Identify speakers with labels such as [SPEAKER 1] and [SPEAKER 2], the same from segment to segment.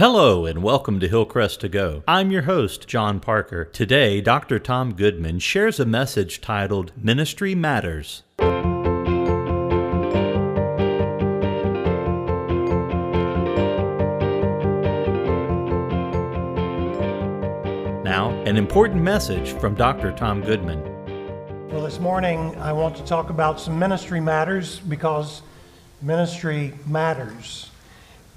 [SPEAKER 1] Hello and welcome to Hillcrest to Go. I'm your host, John Parker. Today, Dr. Tom Goodman shares a message titled Ministry Matters. Now, an important message from Dr. Tom Goodman.
[SPEAKER 2] Well, this morning I want to talk about some ministry matters because ministry matters.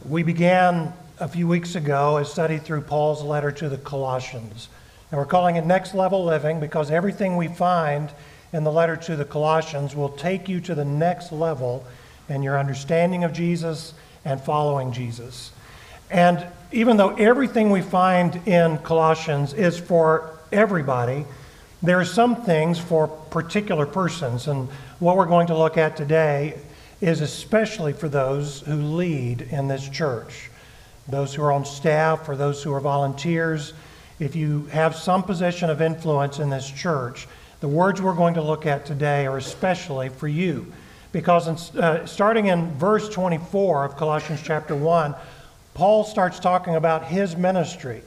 [SPEAKER 2] We began a few weeks ago a study through Paul's letter to the Colossians. And we're calling it Next Level Living because everything we find in the letter to the Colossians will take you to the next level in your understanding of Jesus and following Jesus. And even though everything we find in Colossians is for everybody, there are some things for particular persons. And what we're going to look at today is especially for those who lead in this church, those who are on staff or those who are volunteers. If you have some position of influence in this church, the words we're going to look at today are especially for you. Because in, uh, starting in verse 24 of Colossians chapter 1, Paul starts talking about his ministry.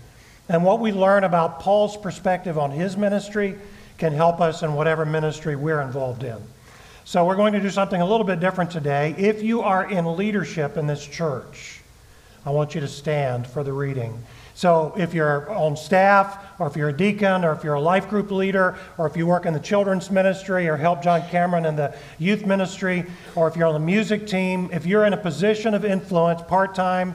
[SPEAKER 2] And what we learn about Paul's perspective on his ministry can help us in whatever ministry we're involved in. So, we're going to do something a little bit different today. If you are in leadership in this church, I want you to stand for the reading. So, if you're on staff, or if you're a deacon, or if you're a life group leader, or if you work in the children's ministry, or help John Cameron in the youth ministry, or if you're on the music team, if you're in a position of influence, part time,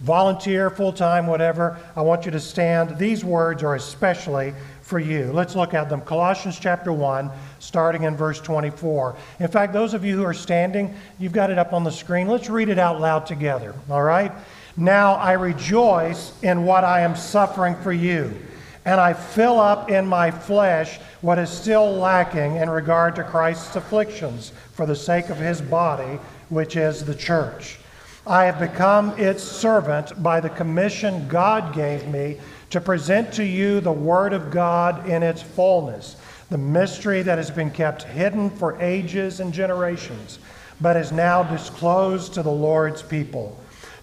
[SPEAKER 2] volunteer, full time, whatever, I want you to stand. These words are especially for you. Let's look at them. Colossians chapter 1, starting in verse 24. In fact, those of you who are standing, you've got it up on the screen. Let's read it out loud together, all right? Now I rejoice in what I am suffering for you, and I fill up in my flesh what is still lacking in regard to Christ's afflictions for the sake of his body, which is the church. I have become its servant by the commission God gave me to present to you the Word of God in its fullness, the mystery that has been kept hidden for ages and generations, but is now disclosed to the Lord's people.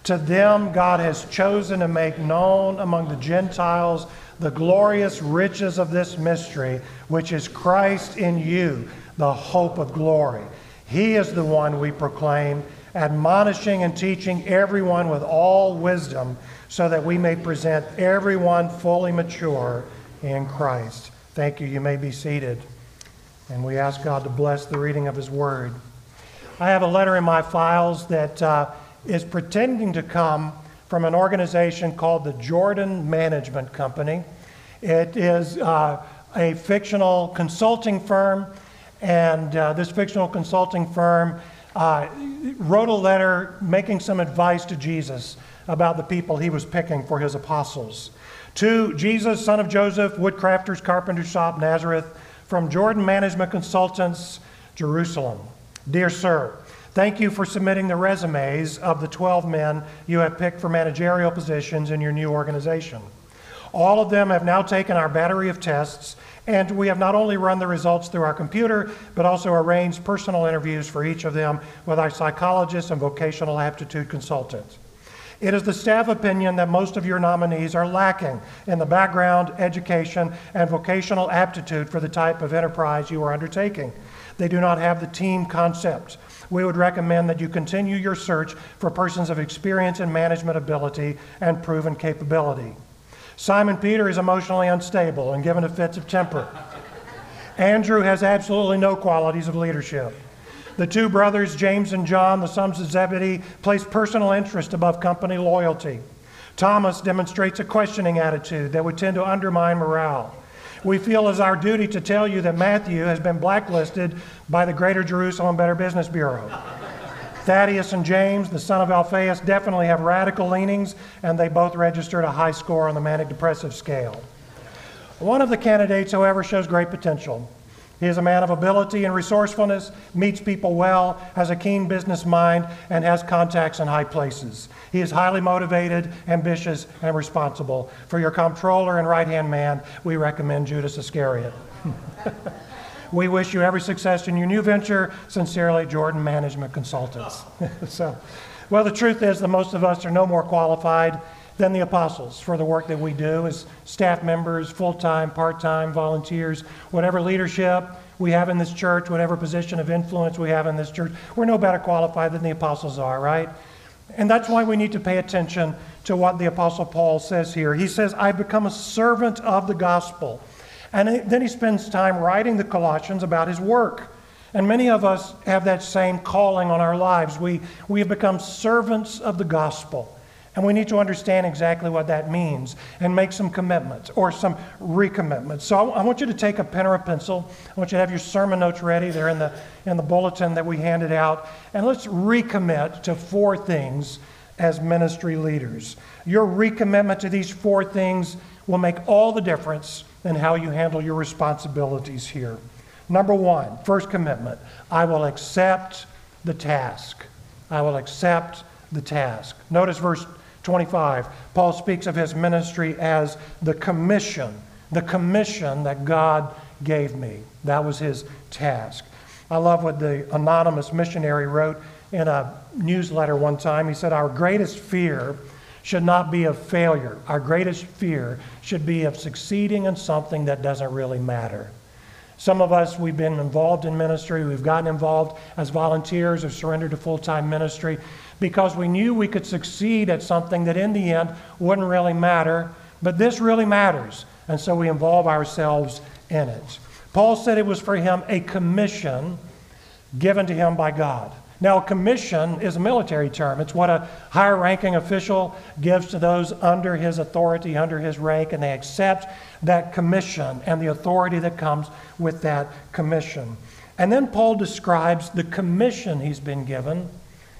[SPEAKER 2] To them, God has chosen to make known among the Gentiles the glorious riches of this mystery, which is Christ in you, the hope of glory. He is the one we proclaim admonishing and teaching everyone with all wisdom, so that we may present everyone fully mature in Christ. Thank you. You may be seated. And we ask God to bless the reading of His Word. I have a letter in my files that uh, is pretending to come from an organization called the Jordan Management Company. It is uh, a fictional consulting firm, and uh, this fictional consulting firm uh, wrote a letter making some advice to Jesus about the people he was picking for his apostles. To Jesus, son of Joseph, woodcrafters, carpenter shop, Nazareth, from Jordan Management Consultants, Jerusalem. Dear sir, thank you for submitting the resumes of the 12 men you have picked for managerial positions in your new organization. All of them have now taken our battery of tests and we have not only run the results through our computer, but also arranged personal interviews for each of them with our psychologists and vocational aptitude consultants. It is the staff opinion that most of your nominees are lacking in the background, education, and vocational aptitude for the type of enterprise you are undertaking. They do not have the team concept. We would recommend that you continue your search for persons of experience and management ability and proven capability. Simon Peter is emotionally unstable and given to fits of temper. Andrew has absolutely no qualities of leadership. The two brothers, James and John, the sons of Zebedee, place personal interest above company loyalty. Thomas demonstrates a questioning attitude that would tend to undermine morale. We feel as our duty to tell you that Matthew has been blacklisted by the Greater Jerusalem Better Business Bureau. Thaddeus and James, the son of Alphaeus, definitely have radical leanings, and they both registered a high score on the manic depressive scale. One of the candidates, however, shows great potential. He is a man of ability and resourcefulness, meets people well, has a keen business mind, and has contacts in high places. He is highly motivated, ambitious, and responsible. For your comptroller and right hand man, we recommend Judas Iscariot. We wish you every success in your new venture. Sincerely, Jordan Management Consultants. so, well, the truth is that most of us are no more qualified than the apostles for the work that we do as staff members, full time, part time, volunteers, whatever leadership we have in this church, whatever position of influence we have in this church. We're no better qualified than the apostles are, right? And that's why we need to pay attention to what the apostle Paul says here. He says, I've become a servant of the gospel. And then he spends time writing the Colossians about his work. And many of us have that same calling on our lives. We, we have become servants of the gospel. And we need to understand exactly what that means and make some commitments or some recommitments. So I, want you to take a pen or a pencil. I want you to have your sermon notes ready. They're in the, in the bulletin that we handed out. And let's recommit to four things as ministry leaders. Your recommitment to these four things will make all the difference in how you handle your responsibilities here. Number one, first commitment I will accept the task. I will accept the task. Notice verse 25. Paul speaks of his ministry as the commission, the commission that God gave me. That was his task. I love what the anonymous missionary wrote in a newsletter one time. He said, Our greatest fear should not be of failure. Our greatest fear should be of succeeding in something that doesn't really matter. Some of us, we've been involved in ministry, we've gotten involved as volunteers or surrendered to full time ministry because we knew we could succeed at something that in the end wouldn't really matter, but this really matters. And so we involve ourselves in it. Paul said it was for him a commission given to him by God. Now, a commission is a military term. It's what a higher ranking official gives to those under his authority, under his rank, and they accept that commission and the authority that comes with that commission. And then Paul describes the commission he's been given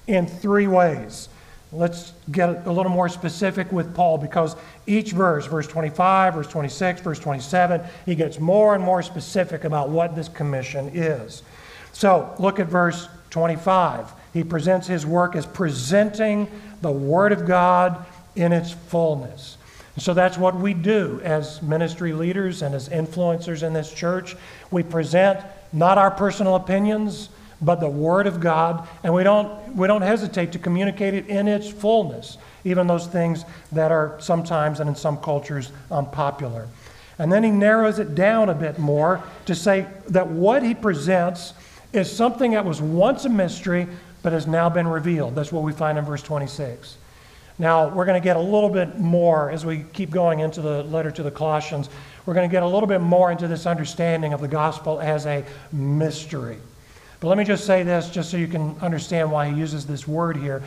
[SPEAKER 2] in three ways. Let's get a little more specific with Paul because each verse, verse 25, verse 26, verse 27, he gets more and more specific about what this commission is. So look at verse 25. He presents his work as presenting the Word of God in its fullness. And so that's what we do as ministry leaders and as influencers in this church. We present not our personal opinions, but the Word of God, and we don't, we don't hesitate to communicate it in its fullness, even those things that are sometimes and in some cultures unpopular. And then he narrows it down a bit more to say that what he presents is something that was once a mystery but has now been revealed. That's what we find in verse 26. Now, we're going to get a little bit more as we keep going into the letter to the Colossians. We're going to get a little bit more into this understanding of the gospel as a mystery. But let me just say this, just so you can understand why he uses this word here.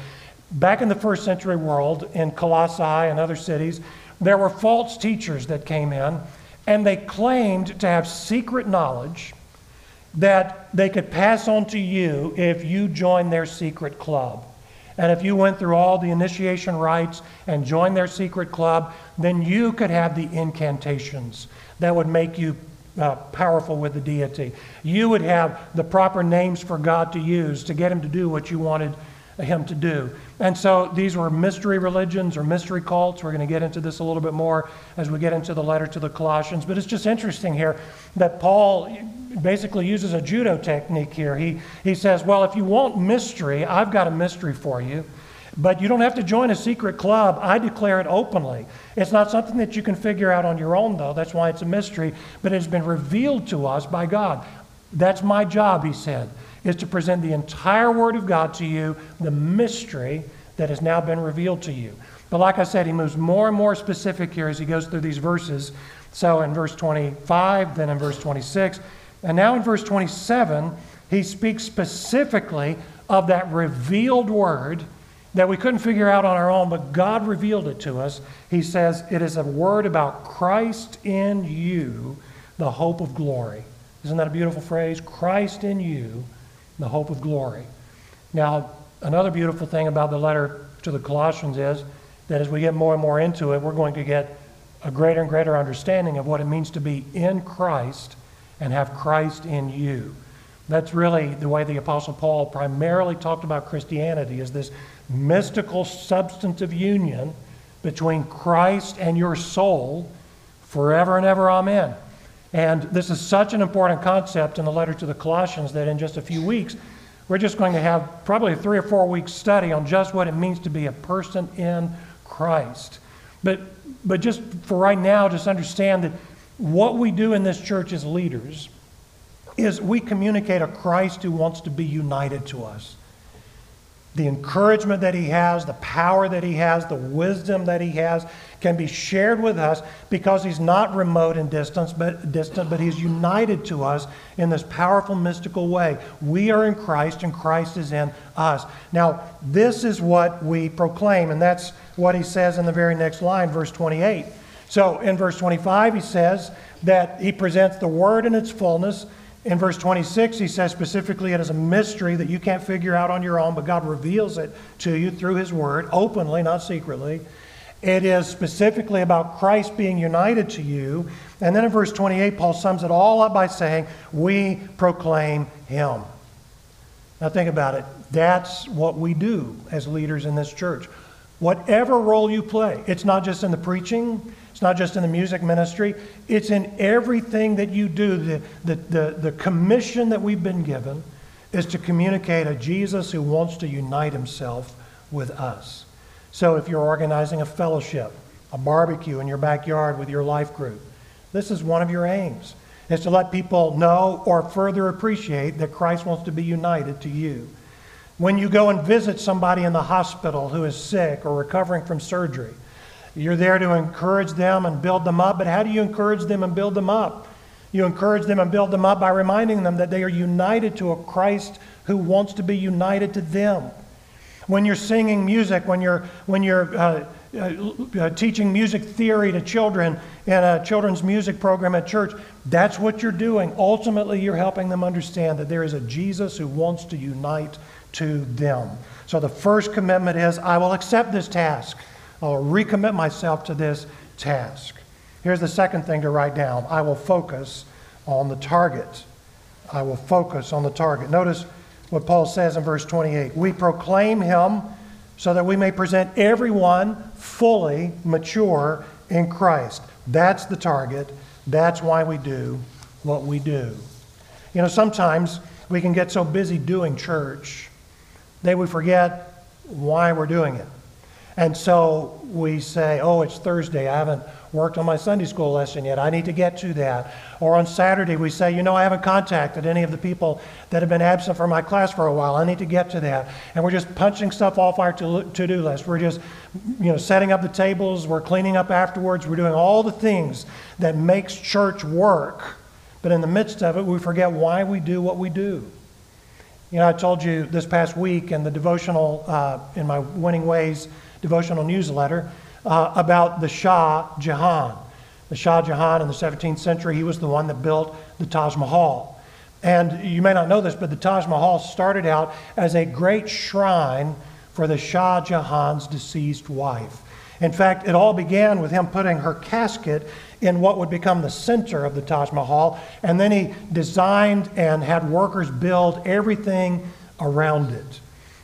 [SPEAKER 2] Back in the first century world, in Colossae and other cities, there were false teachers that came in, and they claimed to have secret knowledge that they could pass on to you if you joined their secret club. And if you went through all the initiation rites and joined their secret club, then you could have the incantations that would make you uh, powerful with the deity. You would have the proper names for God to use to get him to do what you wanted him to do. And so these were mystery religions or mystery cults. We're going to get into this a little bit more as we get into the letter to the Colossians. But it's just interesting here that Paul basically uses a judo technique here. He, he says, Well, if you want mystery, I've got a mystery for you. But you don't have to join a secret club. I declare it openly. It's not something that you can figure out on your own, though. That's why it's a mystery. But it's been revealed to us by God. That's my job, he said, is to present the entire Word of God to you, the mystery that has now been revealed to you. But like I said, he moves more and more specific here as he goes through these verses. So in verse 25, then in verse 26, and now in verse 27, he speaks specifically of that revealed Word that we couldn't figure out on our own, but God revealed it to us. He says, It is a word about Christ in you, the hope of glory. Isn't that a beautiful phrase? Christ in you, the hope of glory. Now, another beautiful thing about the letter to the Colossians is that as we get more and more into it, we're going to get a greater and greater understanding of what it means to be in Christ and have Christ in you. That's really the way the Apostle Paul primarily talked about Christianity is this mystical substantive union between Christ and your soul forever and ever. Amen. And this is such an important concept in the letter to the Colossians that in just a few weeks, we're just going to have probably a three or four week study on just what it means to be a person in Christ. But, but just for right now, just understand that what we do in this church as leaders is we communicate a Christ who wants to be united to us the encouragement that he has, the power that he has, the wisdom that he has can be shared with us because he's not remote and distant, but distant, but he's united to us in this powerful mystical way. We are in Christ and Christ is in us. Now, this is what we proclaim, and that's what he says in the very next line, verse 28. So in verse 25, he says that he presents the word in its fullness in verse 26, he says specifically it is a mystery that you can't figure out on your own, but God reveals it to you through His Word, openly, not secretly. It is specifically about Christ being united to you. And then in verse 28, Paul sums it all up by saying, We proclaim Him. Now think about it. That's what we do as leaders in this church. Whatever role you play, it's not just in the preaching, it's not just in the music ministry, it's in everything that you do. The, the, the, the commission that we've been given is to communicate a Jesus who wants to unite himself with us. So if you're organizing a fellowship, a barbecue in your backyard with your life group, this is one of your aims, is to let people know or further appreciate that Christ wants to be united to you. When you go and visit somebody in the hospital who is sick or recovering from surgery, you're there to encourage them and build them up, but how do you encourage them and build them up? You encourage them and build them up by reminding them that they are united to a Christ who wants to be united to them. When you're singing music, when you're, when you're uh, uh, uh, teaching music theory to children in a children's music program at church, that's what you're doing. Ultimately, you're helping them understand that there is a Jesus who wants to unite to them. So the first commitment is I will accept this task. I'll recommit myself to this task. Here's the second thing to write down I will focus on the target. I will focus on the target. Notice what Paul says in verse 28 We proclaim him so that we may present everyone fully mature in Christ. That's the target. That's why we do what we do. You know, sometimes we can get so busy doing church that we forget why we're doing it. And so we say, oh, it's Thursday. I haven't worked on my Sunday school lesson yet. I need to get to that. Or on Saturday, we say, you know, I haven't contacted any of the people that have been absent from my class for a while. I need to get to that. And we're just punching stuff off our to do list. We're just, you know, setting up the tables. We're cleaning up afterwards. We're doing all the things that makes church work. But in the midst of it, we forget why we do what we do. You know, I told you this past week in the devotional, uh, in my Winning Ways devotional newsletter uh, about the Shah Jahan. The Shah Jahan in the 17th century, he was the one that built the Taj Mahal. And you may not know this, but the Taj Mahal started out as a great shrine for the Shah Jahan's deceased wife. In fact, it all began with him putting her casket in what would become the center of the Taj Mahal, and then he designed and had workers build everything around it.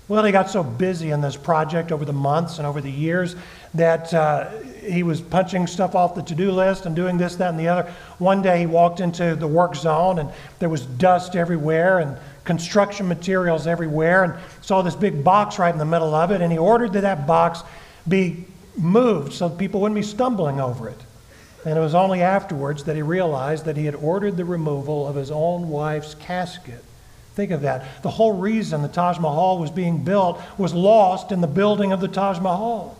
[SPEAKER 2] Well, he got so busy in this project over the months and over the years that uh, he was punching stuff off the to do list and doing this, that, and the other. One day he walked into the work zone and there was dust everywhere and construction materials everywhere and saw this big box right in the middle of it. And he ordered that that box be moved so people wouldn't be stumbling over it. And it was only afterwards that he realized that he had ordered the removal of his own wife's casket. Think of that. The whole reason the Taj Mahal was being built was lost in the building of the Taj Mahal.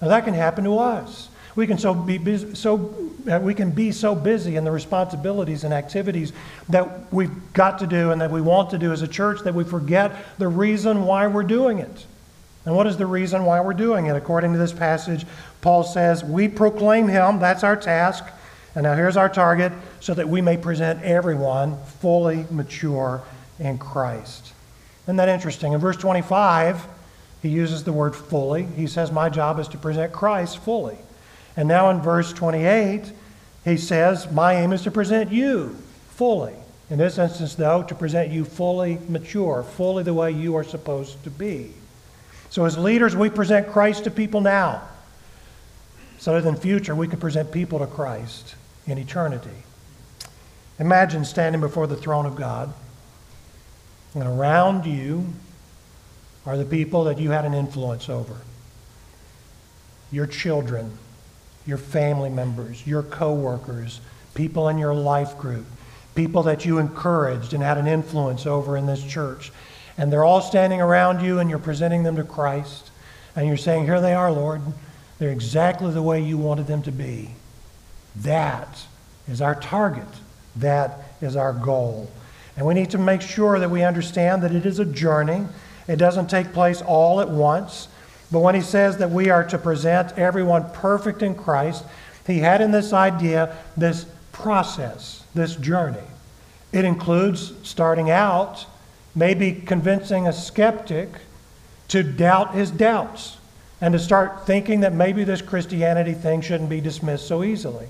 [SPEAKER 2] Now that can happen to us. We can so be busy, so uh, we can be so busy in the responsibilities and activities that we've got to do and that we want to do as a church that we forget the reason why we're doing it. And what is the reason why we're doing it? According to this passage, Paul says, "We proclaim him, that's our task." And now here's our target so that we may present everyone fully mature in Christ. Isn't that interesting? In verse 25, he uses the word fully. He says, My job is to present Christ fully. And now in verse 28, he says, My aim is to present you fully. In this instance, though, to present you fully mature, fully the way you are supposed to be. So, as leaders, we present Christ to people now, so that in future we can present people to Christ in eternity. Imagine standing before the throne of God. And around you are the people that you had an influence over your children, your family members, your coworkers, people in your life group, people that you encouraged and had an influence over in this church. And they're all standing around you and you're presenting them to Christ. And you're saying, Here they are, Lord. They're exactly the way you wanted them to be. That is our target. That is our goal. And we need to make sure that we understand that it is a journey. It doesn't take place all at once. But when he says that we are to present everyone perfect in Christ, he had in this idea this process, this journey. It includes starting out, maybe convincing a skeptic to doubt his doubts and to start thinking that maybe this Christianity thing shouldn't be dismissed so easily.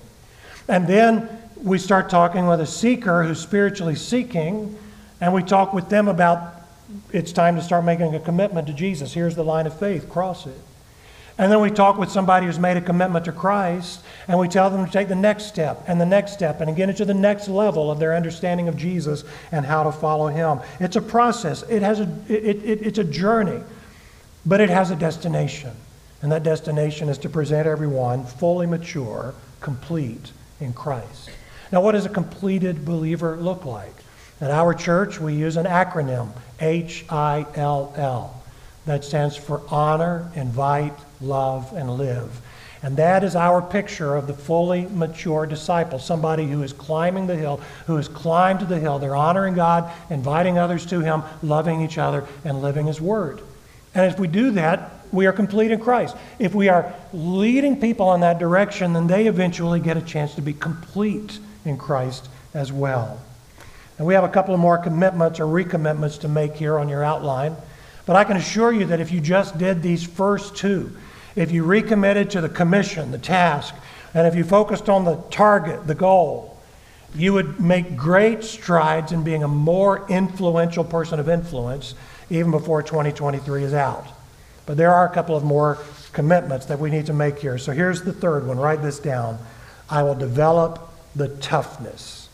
[SPEAKER 2] And then we start talking with a seeker who's spiritually seeking, and we talk with them about it's time to start making a commitment to Jesus. Here's the line of faith, cross it. And then we talk with somebody who's made a commitment to Christ, and we tell them to take the next step and the next step and get into the next level of their understanding of Jesus and how to follow Him. It's a process, it has a, it, it, it's a journey, but it has a destination. And that destination is to present everyone fully mature, complete in Christ. Now, what does a completed believer look like? At our church, we use an acronym H I L L. That stands for honor, invite, love, and live. And that is our picture of the fully mature disciple, somebody who is climbing the hill, who has climbed to the hill. They're honoring God, inviting others to Him, loving each other, and living His Word. And if we do that, we are complete in Christ. If we are leading people in that direction, then they eventually get a chance to be complete in Christ as well. And we have a couple of more commitments or recommitments to make here on your outline. But I can assure you that if you just did these first two, if you recommitted to the commission, the task, and if you focused on the target, the goal, you would make great strides in being a more influential person of influence even before 2023 is out. But there are a couple of more commitments that we need to make here. So here's the third one. Write this down. I will develop the toughness.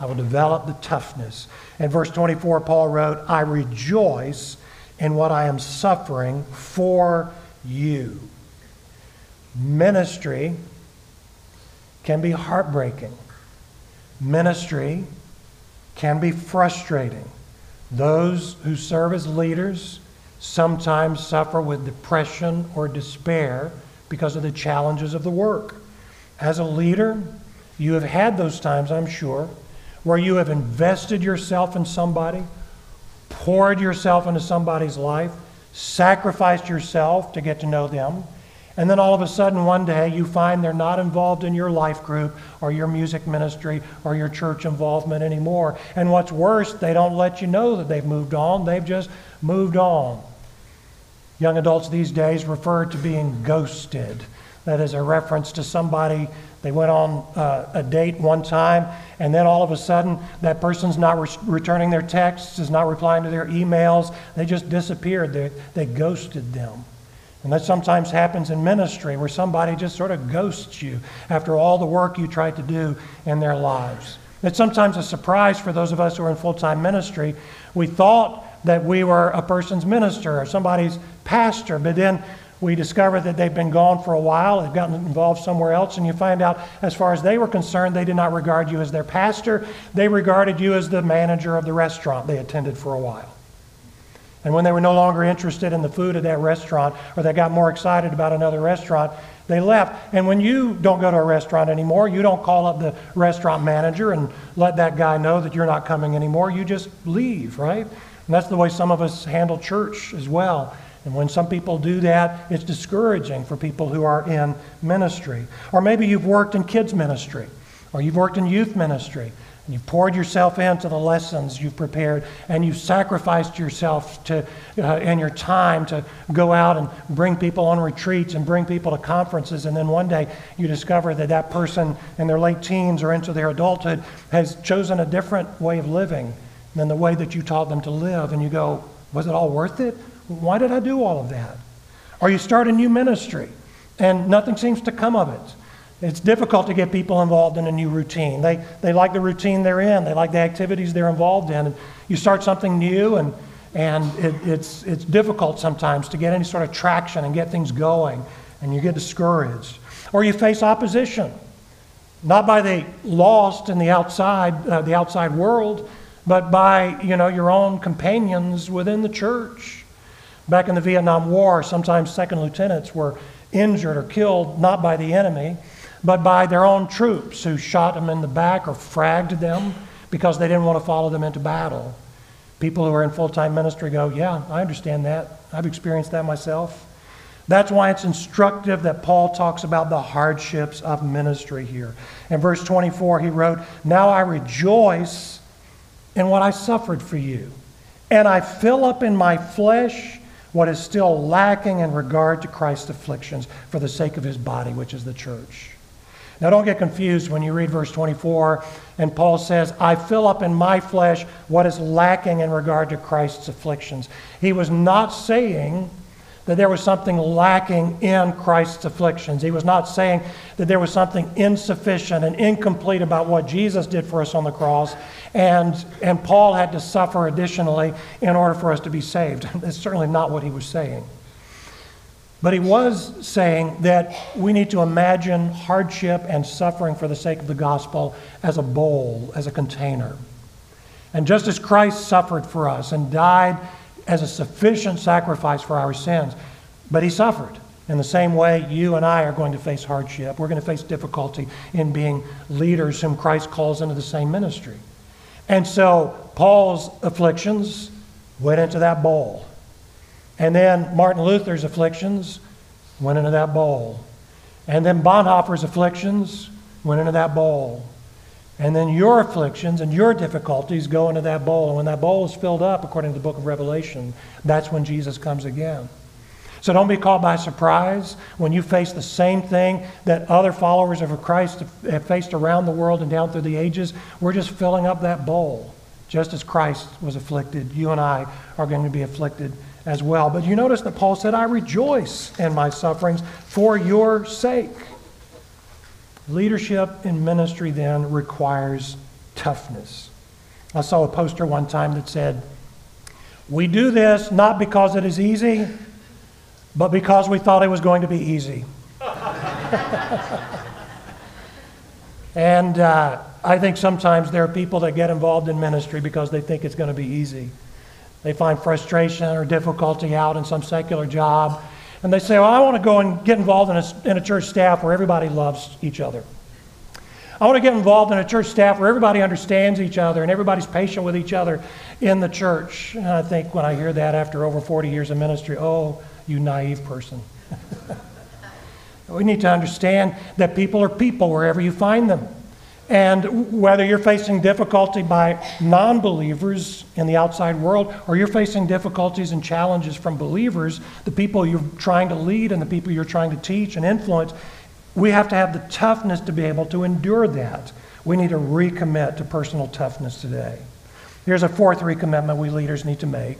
[SPEAKER 2] I will develop the toughness. In verse 24, Paul wrote, I rejoice in what I am suffering for you. Ministry can be heartbreaking. Ministry can be frustrating. Those who serve as leaders sometimes suffer with depression or despair because of the challenges of the work. As a leader, you have had those times, I'm sure, where you have invested yourself in somebody, poured yourself into somebody's life, sacrificed yourself to get to know them, and then all of a sudden one day you find they're not involved in your life group or your music ministry or your church involvement anymore. And what's worse, they don't let you know that they've moved on, they've just moved on. Young adults these days refer to being ghosted. That is a reference to somebody they went on uh, a date one time, and then all of a sudden, that person's not re- returning their texts, is not replying to their emails. They just disappeared. They, they ghosted them. And that sometimes happens in ministry where somebody just sort of ghosts you after all the work you tried to do in their lives. It's sometimes a surprise for those of us who are in full time ministry. We thought that we were a person's minister or somebody's pastor, but then we discover that they've been gone for a while, they've gotten involved somewhere else, and you find out, as far as they were concerned, they did not regard you as their pastor. They regarded you as the manager of the restaurant they attended for a while. And when they were no longer interested in the food at that restaurant, or they got more excited about another restaurant, they left. And when you don't go to a restaurant anymore, you don't call up the restaurant manager and let that guy know that you're not coming anymore. You just leave, right? And that's the way some of us handle church as well. And when some people do that, it's discouraging for people who are in ministry. Or maybe you've worked in kids' ministry, or you've worked in youth ministry, and you've poured yourself into the lessons you've prepared, and you've sacrificed yourself to, uh, and your time to go out and bring people on retreats and bring people to conferences. And then one day you discover that that person in their late teens or into their adulthood has chosen a different way of living than the way that you taught them to live. And you go, was it all worth it? Why did I do all of that? Or you start a new ministry and nothing seems to come of it. It's difficult to get people involved in a new routine. They, they like the routine they're in, they like the activities they're involved in. And you start something new, and, and it, it's, it's difficult sometimes to get any sort of traction and get things going, and you get discouraged. Or you face opposition, not by the lost in the outside, uh, the outside world, but by you know your own companions within the church. Back in the Vietnam War, sometimes second lieutenants were injured or killed not by the enemy, but by their own troops who shot them in the back or fragged them because they didn't want to follow them into battle. People who are in full time ministry go, Yeah, I understand that. I've experienced that myself. That's why it's instructive that Paul talks about the hardships of ministry here. In verse 24, he wrote, Now I rejoice in what I suffered for you, and I fill up in my flesh what is still lacking in regard to Christ's afflictions for the sake of his body, which is the church. Now, don't get confused when you read verse 24 and Paul says, I fill up in my flesh what is lacking in regard to Christ's afflictions. He was not saying that there was something lacking in Christ's afflictions. He was not saying that there was something insufficient and incomplete about what Jesus did for us on the cross, and, and Paul had to suffer additionally in order for us to be saved. That's certainly not what he was saying. But he was saying that we need to imagine hardship and suffering for the sake of the gospel as a bowl, as a container. And just as Christ suffered for us and died as a sufficient sacrifice for our sins. But he suffered. In the same way, you and I are going to face hardship. We're going to face difficulty in being leaders whom Christ calls into the same ministry. And so Paul's afflictions went into that bowl. And then Martin Luther's afflictions went into that bowl. And then Bonhoeffer's afflictions went into that bowl. And then your afflictions and your difficulties go into that bowl. And when that bowl is filled up, according to the book of Revelation, that's when Jesus comes again. So don't be caught by surprise when you face the same thing that other followers of Christ have faced around the world and down through the ages. We're just filling up that bowl. Just as Christ was afflicted, you and I are going to be afflicted as well. But you notice that Paul said, I rejoice in my sufferings for your sake. Leadership in ministry then requires toughness. I saw a poster one time that said, We do this not because it is easy, but because we thought it was going to be easy. and uh, I think sometimes there are people that get involved in ministry because they think it's going to be easy. They find frustration or difficulty out in some secular job and they say, Well, I want to go and get involved in a, in a church staff where everybody loves each other. I want to get involved in a church staff where everybody understands each other and everybody's patient with each other in the church. And I think when I hear that after over 40 years of ministry, oh, you naive person. we need to understand that people are people wherever you find them. And whether you're facing difficulty by non believers in the outside world or you're facing difficulties and challenges from believers, the people you're trying to lead and the people you're trying to teach and influence, we have to have the toughness to be able to endure that. We need to recommit to personal toughness today. Here's a fourth recommitment we leaders need to make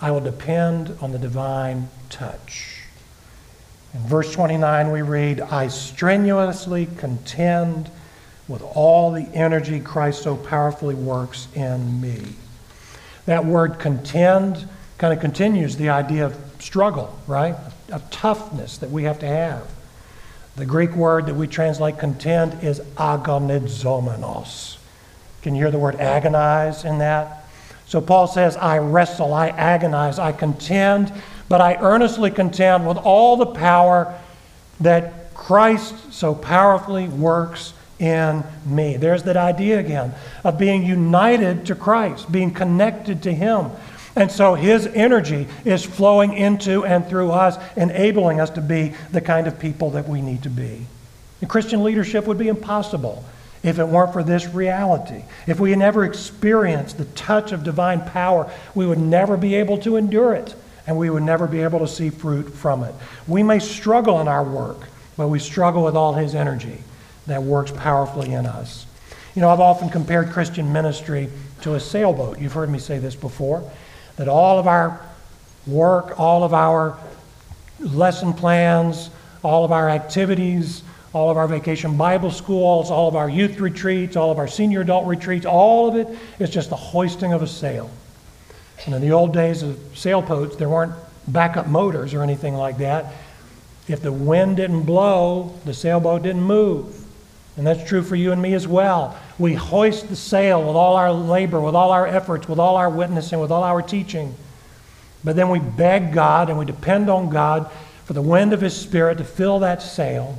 [SPEAKER 2] I will depend on the divine touch. In verse 29, we read, I strenuously contend with all the energy Christ so powerfully works in me. That word contend kind of continues the idea of struggle, right? Of toughness that we have to have. The Greek word that we translate contend is agonizomenos. Can you hear the word agonize in that? So Paul says, I wrestle, I agonize, I contend, but I earnestly contend with all the power that Christ so powerfully works in me. There's that idea again of being united to Christ, being connected to Him. And so His energy is flowing into and through us, enabling us to be the kind of people that we need to be. And Christian leadership would be impossible if it weren't for this reality. If we had never experienced the touch of divine power, we would never be able to endure it, and we would never be able to see fruit from it. We may struggle in our work, but we struggle with all His energy that works powerfully in us. You know, I've often compared Christian ministry to a sailboat. You've heard me say this before that all of our work, all of our lesson plans, all of our activities, all of our vacation Bible schools, all of our youth retreats, all of our senior adult retreats, all of it is just the hoisting of a sail. And in the old days of sailboats, there weren't backup motors or anything like that. If the wind didn't blow, the sailboat didn't move. And that's true for you and me as well. We hoist the sail with all our labor, with all our efforts, with all our witnessing, with all our teaching. But then we beg God and we depend on God for the wind of His Spirit to fill that sail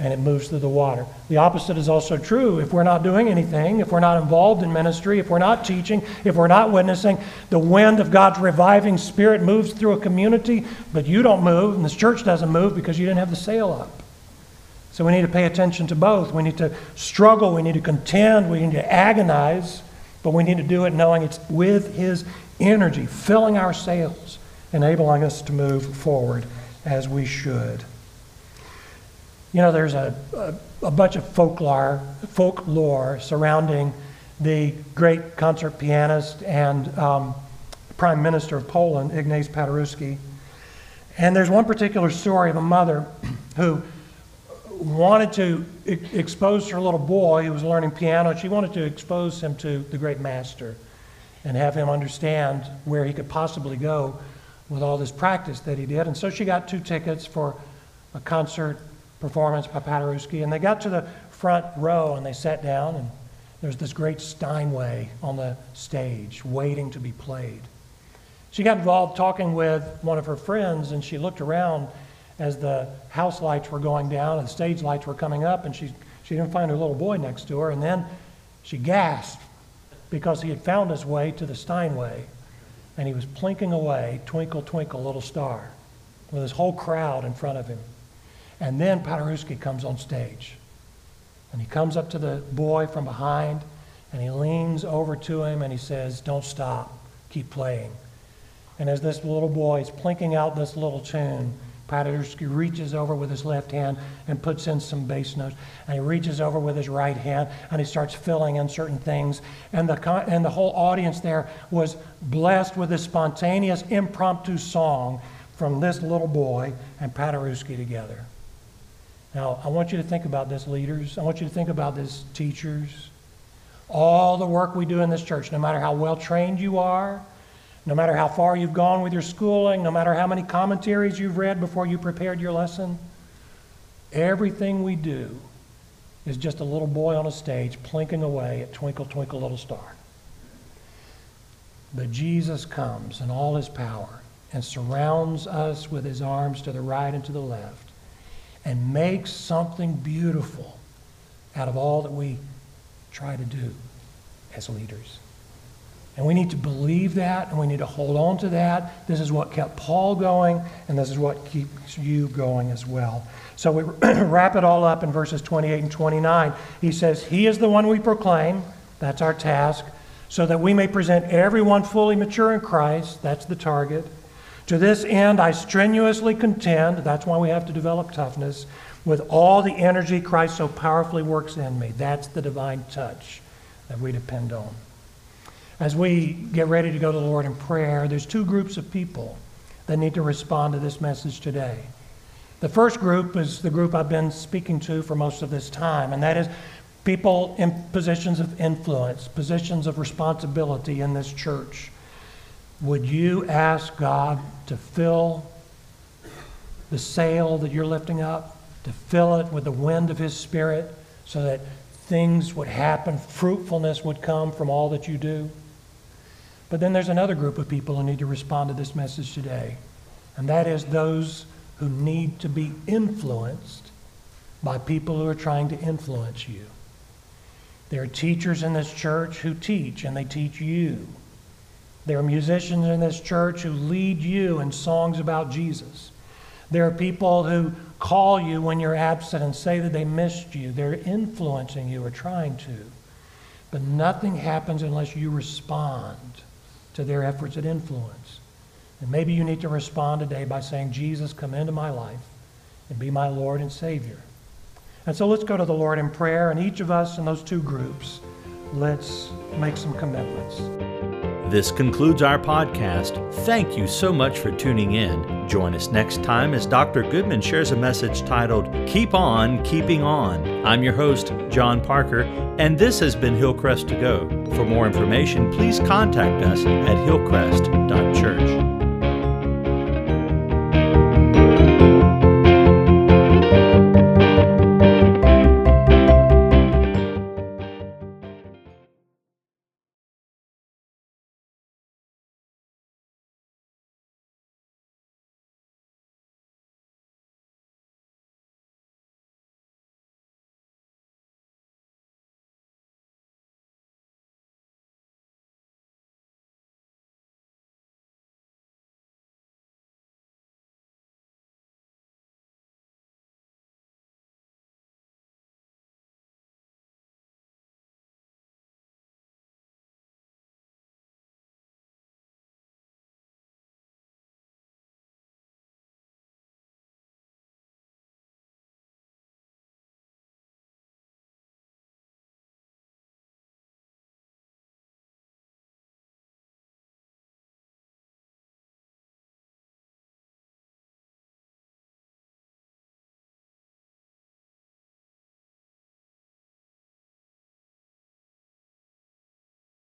[SPEAKER 2] and it moves through the water. The opposite is also true. If we're not doing anything, if we're not involved in ministry, if we're not teaching, if we're not witnessing, the wind of God's reviving spirit moves through a community, but you don't move, and this church doesn't move because you didn't have the sail up. So we need to pay attention to both. We need to struggle, we need to contend, we need to agonize, but we need to do it knowing it's with His energy, filling our sails, enabling us to move forward as we should. You know, there's a, a, a bunch of folklore, folklore surrounding the great concert pianist and um, Prime Minister of Poland, Ignaz Paderewski. And there's one particular story of a mother who wanted to expose her little boy who was learning piano. She wanted to expose him to the great master and have him understand where he could possibly go with all this practice that he did. And so she got two tickets for a concert performance by Paderewski. And they got to the front row and they sat down, and there's this great Steinway on the stage waiting to be played. She got involved talking with one of her friends, and she looked around as the house lights were going down and the stage lights were coming up, and she, she didn't find her little boy next to her. And then she gasped because he had found his way to the Steinway, and he was plinking away, Twinkle, Twinkle, Little Star, with his whole crowd in front of him. And then Paderewski comes on stage. And he comes up to the boy from behind, and he leans over to him and he says, Don't stop, keep playing. And as this little boy is plinking out this little tune, Paderewski reaches over with his left hand and puts in some bass notes. And he reaches over with his right hand and he starts filling in certain things. And the, and the whole audience there was blessed with this spontaneous, impromptu song from this little boy and Paderewski together. Now, I want you to think about this, leaders. I want you to think about this, teachers. All the work we do in this church, no matter how well trained you are, no matter how far you've gone with your schooling, no matter how many commentaries you've read before you prepared your lesson, everything we do is just a little boy on a stage plinking away at Twinkle, Twinkle, Little Star. But Jesus comes in all his power and surrounds us with his arms to the right and to the left and makes something beautiful out of all that we try to do as leaders. And we need to believe that and we need to hold on to that. This is what kept Paul going, and this is what keeps you going as well. So we wrap it all up in verses 28 and 29. He says, He is the one we proclaim. That's our task. So that we may present everyone fully mature in Christ. That's the target. To this end, I strenuously contend. That's why we have to develop toughness with all the energy Christ so powerfully works in me. That's the divine touch that we depend on. As we get ready to go to the Lord in prayer, there's two groups of people that need to respond to this message today. The first group is the group I've been speaking to for most of this time, and that is people in positions of influence, positions of responsibility in this church. Would you ask God to fill the sail that you're lifting up, to fill it with the wind of His Spirit so that things would happen, fruitfulness would come from all that you do? But then there's another group of people who need to respond to this message today, and that is those who need to be influenced by people who are trying to influence you. There are teachers in this church who teach, and they teach you. There are musicians in this church who lead you in songs about Jesus. There are people who call you when you're absent and say that they missed you. They're influencing you or trying to. But nothing happens unless you respond to their efforts at influence. And maybe you need to respond today by saying, Jesus, come into my life and be my Lord and Savior. And so let's go to the Lord in prayer, and each of us in those two groups, let's make some commitments.
[SPEAKER 1] This concludes our podcast. Thank you so much for tuning in. Join us next time as Dr. Goodman shares a message titled Keep On Keeping On. I'm your host, John Parker, and this has been Hillcrest to Go. For more information, please contact us at hillcrest.church.